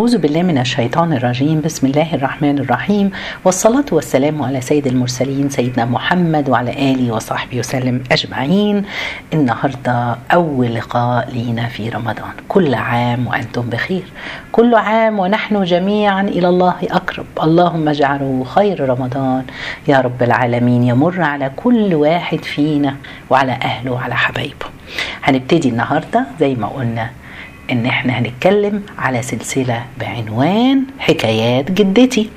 أعوذ بالله من الشيطان الرجيم. بسم الله الرحمن الرحيم. والصلاة والسلام على سيد المرسلين سيدنا محمد وعلى آله وصحبه وسلم أجمعين. النهاردة أول لقاء لينا في رمضان. كل عام وأنتم بخير. كل عام ونحن جميعا إلى الله أقرب. اللهم اجعله خير رمضان. يا رب العالمين يمر على كل واحد فينا وعلى أهله وعلى حبايبه. هنبتدي النهاردة زي ما قلنا. إن إحنا هنتكلم على سلسلة بعنوان حكايات جدتي.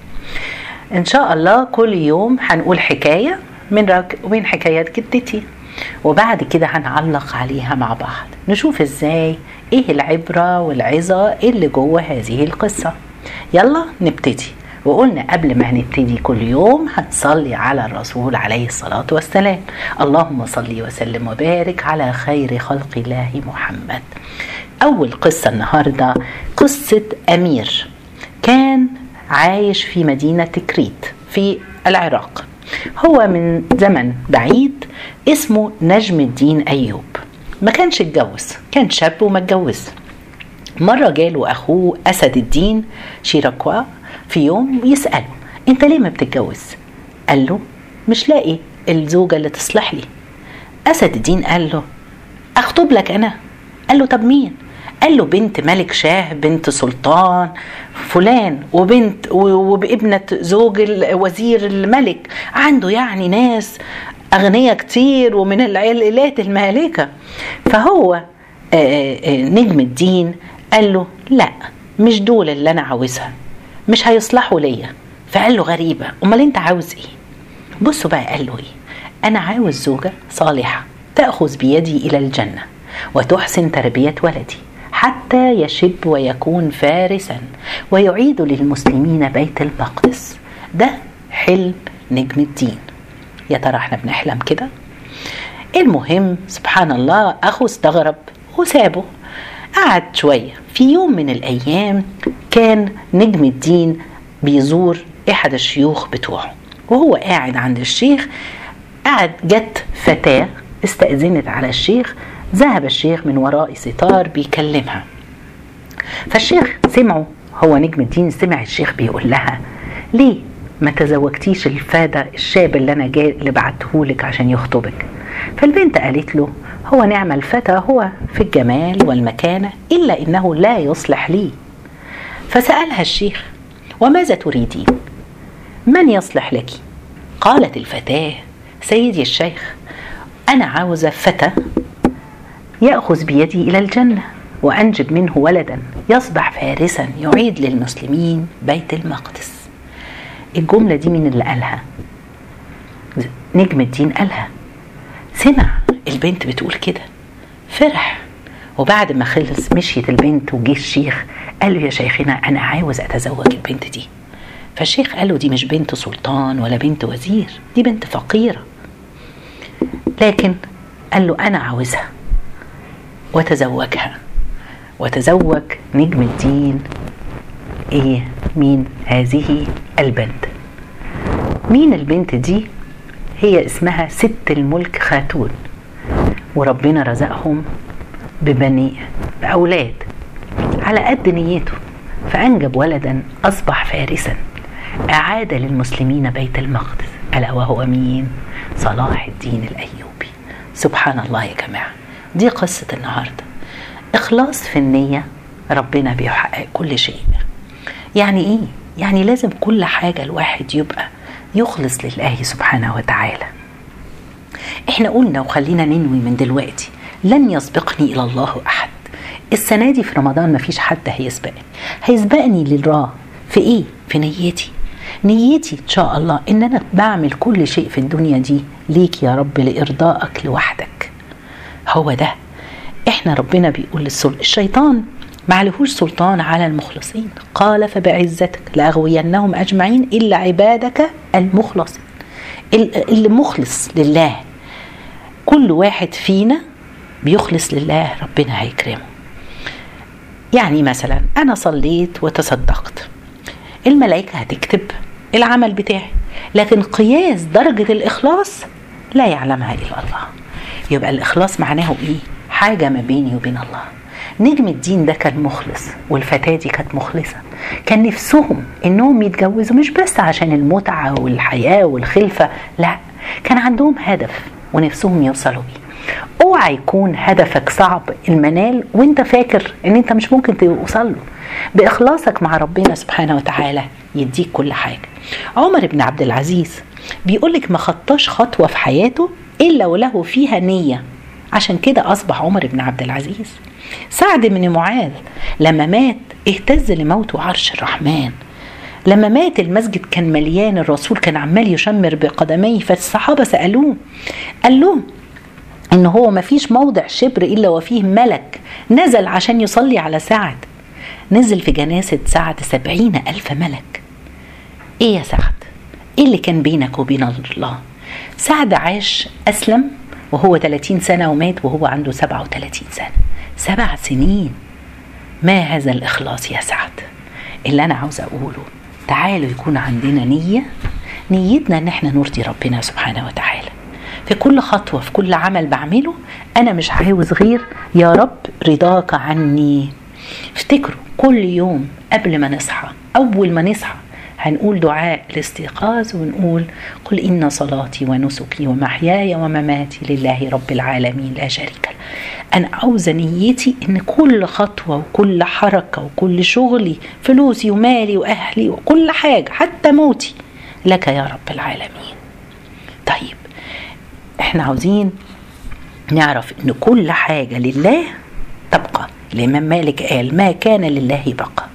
إن شاء الله كل يوم هنقول حكاية من رك... من حكايات جدتي وبعد كده هنعلق عليها مع بعض. نشوف إزاي إيه العبرة والعظة اللي جوه هذه القصة. يلا نبتدي. وقلنا قبل ما هنبتدي كل يوم هنصلي على الرسول عليه الصلاة والسلام. اللهم صل وسلم وبارك على خير خلق الله محمد. أول قصة النهاردة قصة أمير. كان عايش في مدينة كريت في العراق. هو من زمن بعيد اسمه نجم الدين أيوب. ما كانش اتجوز كان شاب وما اتجوز. مرة جاله أخوه أسد الدين شيراكوا في يوم يسأله أنت ليه ما بتتجوز؟ قال له مش لاقي الزوجة اللي تصلح لي. أسد الدين قال له أخطب لك أنا. قال له طب مين؟ قال له بنت ملك شاه بنت سلطان فلان وبنت وابنة زوج وزير الملك عنده يعني ناس أغنياء كتير ومن العائلات المالكة فهو نجم الدين قال له لا مش دول اللي أنا عاوزها مش هيصلحوا ليا. فقال له غريبة أمال أنت عاوز إيه؟ بصوا بقى قال له إيه أنا عاوز زوجة صالحة تأخذ بيدي إلى الجنة وتحسن تربية ولدي. حتى يشب ويكون فارسا ويعيد للمسلمين بيت المقدس. ده حلم نجم الدين. يا ترى إحنا بنحلم كده؟ المهم سبحان الله أخو استغرب وسابه. قعد شوية. في يوم من الأيام كان نجم الدين بيزور أحد الشيوخ بتوعه وهو قاعد عند الشيخ. قعد جت فتاة استأذنت على الشيخ ذهب الشيخ من وراء ستار بيكلمها. فالشيخ سمعه هو نجم الدين سمع الشيخ بيقول لها ليه ما تزوجتيش الفادة الشاب اللي أنا جاي اللي بعتهولك عشان يخطبك؟ فالبنت قالت له هو نعم الفتى هو في الجمال والمكانة إلا إنه لا يصلح لي. فسألها الشيخ وماذا تريدين؟ من يصلح لك؟ قالت الفتاة سيدي الشيخ أنا عاوزة فتى يأخذ بيدي إلى الجنة وأنجب منه ولدا يصبح فارسا يعيد للمسلمين بيت المقدس. الجملة دي من اللي قالها؟ نجم الدين قالها. سمع البنت بتقول كده. فرح. وبعد ما خلص مشيت البنت وجه الشيخ قال له يا شيخنا أنا عاوز أتزوج البنت دي. فالشيخ قال له دي مش بنت سلطان ولا بنت وزير دي بنت فقيرة. لكن قال له أنا عاوزها وتزوجها. وتزوج نجم الدين إيه؟ مين؟ هذه البنت. مين البنت دي؟ هي اسمها ست الملك خاتون. وربنا رزقهم ببني بأولاد على قد نيته. فأنجب ولدا أصبح فارسا. أعاد للمسلمين بيت المقدس. ألا وهو مين؟ صلاح الدين الأيوبي سبحان الله يا جماعة. دي قصة النهاردة. إخلاص في النية ربنا بيحقق كل شيء. يعني إيه؟ يعني لازم كل حاجة الواحد يبقى يخلص لله سبحانه وتعالى. إحنا قلنا وخلينا ننوي من دلوقتي لن يسبقني إلى الله أحد. السنة دي في رمضان مفيش حد هيسبقني. هيسبقني لله في إيه؟ في نيتي. نيتي إن شاء الله إن أنا بعمل كل شيء في الدنيا دي ليك يا رب لإرضائك لوحدك. هو ده. إحنا ربنا بيقول للسل... الشيطان ما عليهوش سلطان على المخلصين. قال فبعزتك لأغوينهم أجمعين إلا عبادك المخلصين. اللي مخلص لله. كل واحد فينا بيخلص لله ربنا هيكرمه. يعني مثلا أنا صليت وتصدقت. الملائكة هتكتب العمل بتاعي. لكن قياس درجة الإخلاص لا يعلمها الا الله يبقى الإخلاص معناه إيه؟ حاجة ما بيني وبين الله. نجم الدين ده كان مخلص والفتاة دي كانت مخلصة. كان نفسهم إنهم يتجوزوا مش بس عشان المتعة والحياة والخلفة لا. كان عندهم هدف ونفسهم يوصلوا بيه. أوعى يكون هدفك صعب المنال وأنت فاكر إن أنت مش ممكن توصل له. بإخلاصك مع ربنا سبحانه وتعالى يديك كل حاجة. عمر بن عبد العزيز بيقول لك ما خطاش خطوة في حياته إلا وله فيها نية. عشان كده أصبح عمر بن عبد العزيز. سعد بن معاذ لما مات اهتز لموته عرش الرحمن. لما مات المسجد كان مليان الرسول كان عمال يشمر بقدميه فالصحابة سألوه قال لهم إن هو ما فيش موضع شبر إلا وفيه ملك نزل عشان يصلي على سعد. نزل في جنازة سعد سبعين ألف ملك. إيه يا سعد؟ إيه اللي كان بينك وبين الله؟ سعد عاش أسلم وهو 30 سنة ومات وهو عنده 37 سنة. سبع سنين. ما هذا الإخلاص يا سعد؟ اللي أنا عاوز أقوله تعالوا يكون عندنا نية نيتنا إن إحنا نرضي ربنا سبحانه وتعالى. في كل خطوة في كل عمل بعمله أنا مش عاوز غير يا رب رضاك عني. افتكروا كل يوم قبل ما نصحى أول ما نصحى هنقول دعاء الاستيقاظ ونقول قل إن صلاتي ونسكي ومحياي ومماتي لله رب العالمين لا شريك له. أنا عاوزة نيتي إن كل خطوة وكل حركة وكل شغلي فلوسي ومالي وأهلي وكل حاجة حتى موتي لك يا رب العالمين. طيب إحنا عاوزين نعرف إن كل حاجة لله تبقى الامام مالك قال ما كان لله بقى.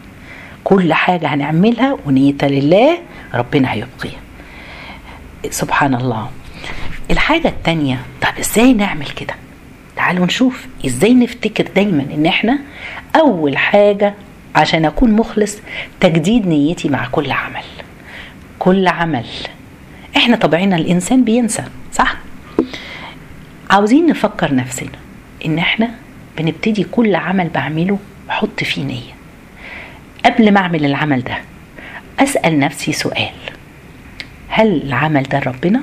كل حاجة هنعملها ونيتها لله ربنا هيبقيها سبحان الله الحاجة التانية طب إزاي نعمل كده؟ تعالوا نشوف إزاي نفتكر دايما إن إحنا أول حاجة عشان أكون مخلص تجديد نيتي مع كل عمل. كل عمل. إحنا طبعنا الإنسان بينسى صح؟ عاوزين نفكر نفسنا إن إحنا بنبتدي كل عمل بعمله بحط فيه نية. قبل ما أعمل العمل ده أسأل نفسي سؤال. هل العمل ده ربنا؟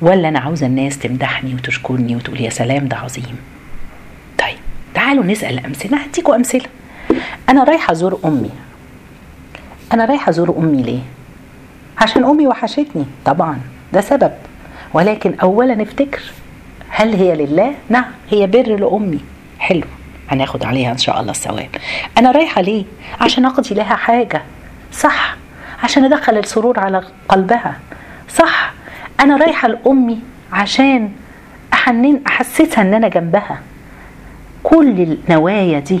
ولا أنا عاوزة الناس تمدحني وتشكرني وتقول يا سلام ده عظيم. طيب تعالوا نسأل أمثلة هديكوا أمثلة. أنا رايحة أزور أمي. أنا رايحة أزور أمي ليه؟ عشان أمي وحشتني طبعا ده سبب. ولكن اولا أفتكر هل هي لله؟ نعم هي بر لأمي. حلو. هناخد عليها إن شاء الله الثواب. أنا رايحة ليه؟ عشان أقضي لها حاجة. صح. عشان أدخل السرور على قلبها. صح. أنا رايحة لأمي عشان أحنن أحسسها إن أنا جنبها. كل النوايا دي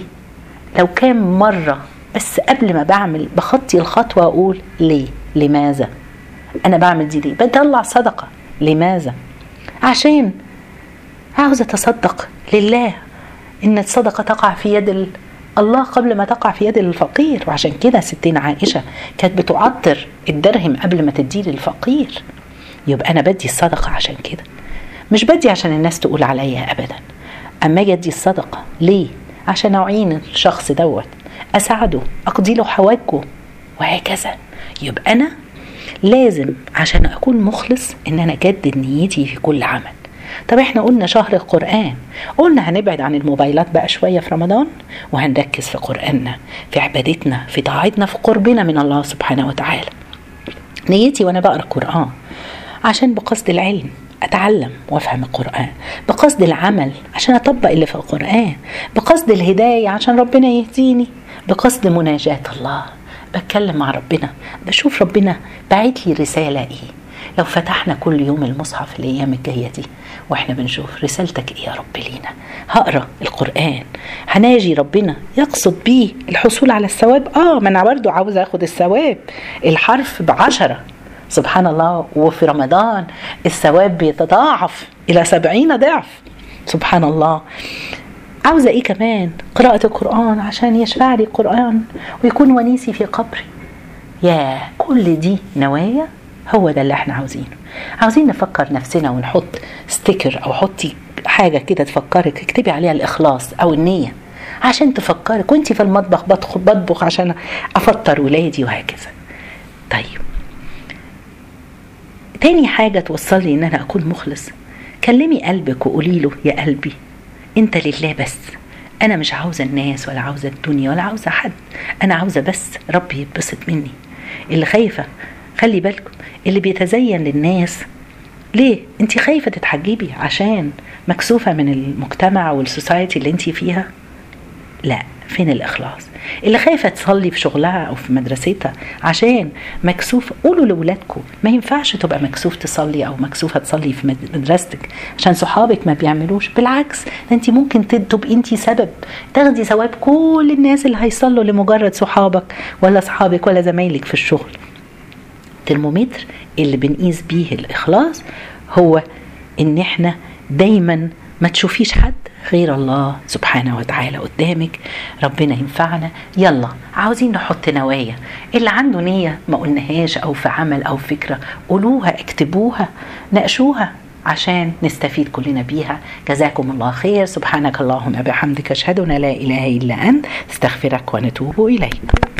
لو كان مرة بس قبل ما بعمل بخطي الخطوة أقول ليه؟ لماذا؟ أنا بعمل دي ليه؟ بطلع صدقة. لماذا؟ عشان عاوز أتصدق لله. إن الصدقة تقع في يد الله قبل ما تقع في يد الفقير. وعشان كده ستنا عائشة كانت بتعطر الدرهم قبل ما تديه للفقير. يبقى أنا بدي الصدقة عشان كده. مش بدي عشان الناس تقول عليا ابدا. أما أجي أدي الصدقة ليه؟ عشان أعين الشخص دوت. أساعده أقضي له حواجه وهكذا. يبقى أنا لازم عشان أكون مخلص إن أنا أجدد نيتي في كل عمل. طب إحنا قلنا شهر القرآن قلنا هنبعد عن الموبايلات بقى شوية في رمضان وهنركز في قرآننا في عبادتنا في طاعتنا في قربنا من الله سبحانه وتعالى. نيتي وأنا بقرأ القرآن عشان بقصد العلم أتعلم وأفهم القرآن بقصد العمل عشان أطبق اللي في القرآن بقصد الهداية عشان ربنا يهديني بقصد مناجاة الله بتكلم مع ربنا بشوف ربنا باعت لي رسالة إيه؟ لو فتحنا كل يوم المصحف الأيام الجاية دي وإحنا بنشوف رسالتك إيه يا رب لينا؟ هقرأ القرآن. هناجي ربنا يقصد بيه الحصول على الثواب؟ آه ما أنا برضه عاوزه آخد الثواب. الحرف بعشرة. سبحان الله وفي رمضان الثواب بيتضاعف إلى سبعين ضعف. سبحان الله. عاوزة إيه كمان؟ قراءة القرآن عشان يشفع لي القرآن ويكون ونيسي في قبري. يا كل دي نوايا؟ هو ده اللي إحنا عاوزينه. عاوزين نفكر نفسنا ونحط ستيكر أو حطي حاجة كده تفكرك اكتبي عليها الإخلاص أو النية عشان تفكرك. وانت في المطبخ بطبخ, بطبخ عشان أفطر ولادي وهكذا. طيب. تاني حاجة توصل لي إن أنا أكون مخلص. كلمي قلبك وقولي له يا قلبي أنت لله بس. أنا مش عاوزة الناس ولا عاوزة الدنيا ولا عاوزة حد. أنا عاوزة بس ربي يتبسط مني. اللي خايفة خلي بالكم اللي بيتزين للناس. ليه؟ انت خايفة تتحجبي عشان مكسوفة من المجتمع والسوسايتي اللي انت فيها؟ لا فين الإخلاص؟ اللي خايفة تصلي في شغلها أو في مدرستها عشان مكسوف قولوا لاولادكم ما ينفعش تبقى مكسوف تصلي أو مكسوفة تصلي في مدرستك عشان صحابك ما بيعملوش. بالعكس انت ممكن تبقي انت سبب. تاخدي ثواب كل الناس اللي هيصلوا لمجرد صحابك ولا صحابك ولا زمايلك في الشغل. الترمومتر اللي بنقيس بيه الإخلاص هو إن إحنا دايما ما تشوفيش حد غير الله سبحانه وتعالى قدامك. ربنا ينفعنا. يلا عاوزين نحط نوايا. اللي عنده نية ما قلناهاش أو في عمل أو فكرة قولوها اكتبوها ناقشوها عشان نستفيد كلنا بيها. جزاكم الله خير. سبحانك اللهم بحمدك أشهد أن لا إله إلا أنت استغفرك ونتوب إليك.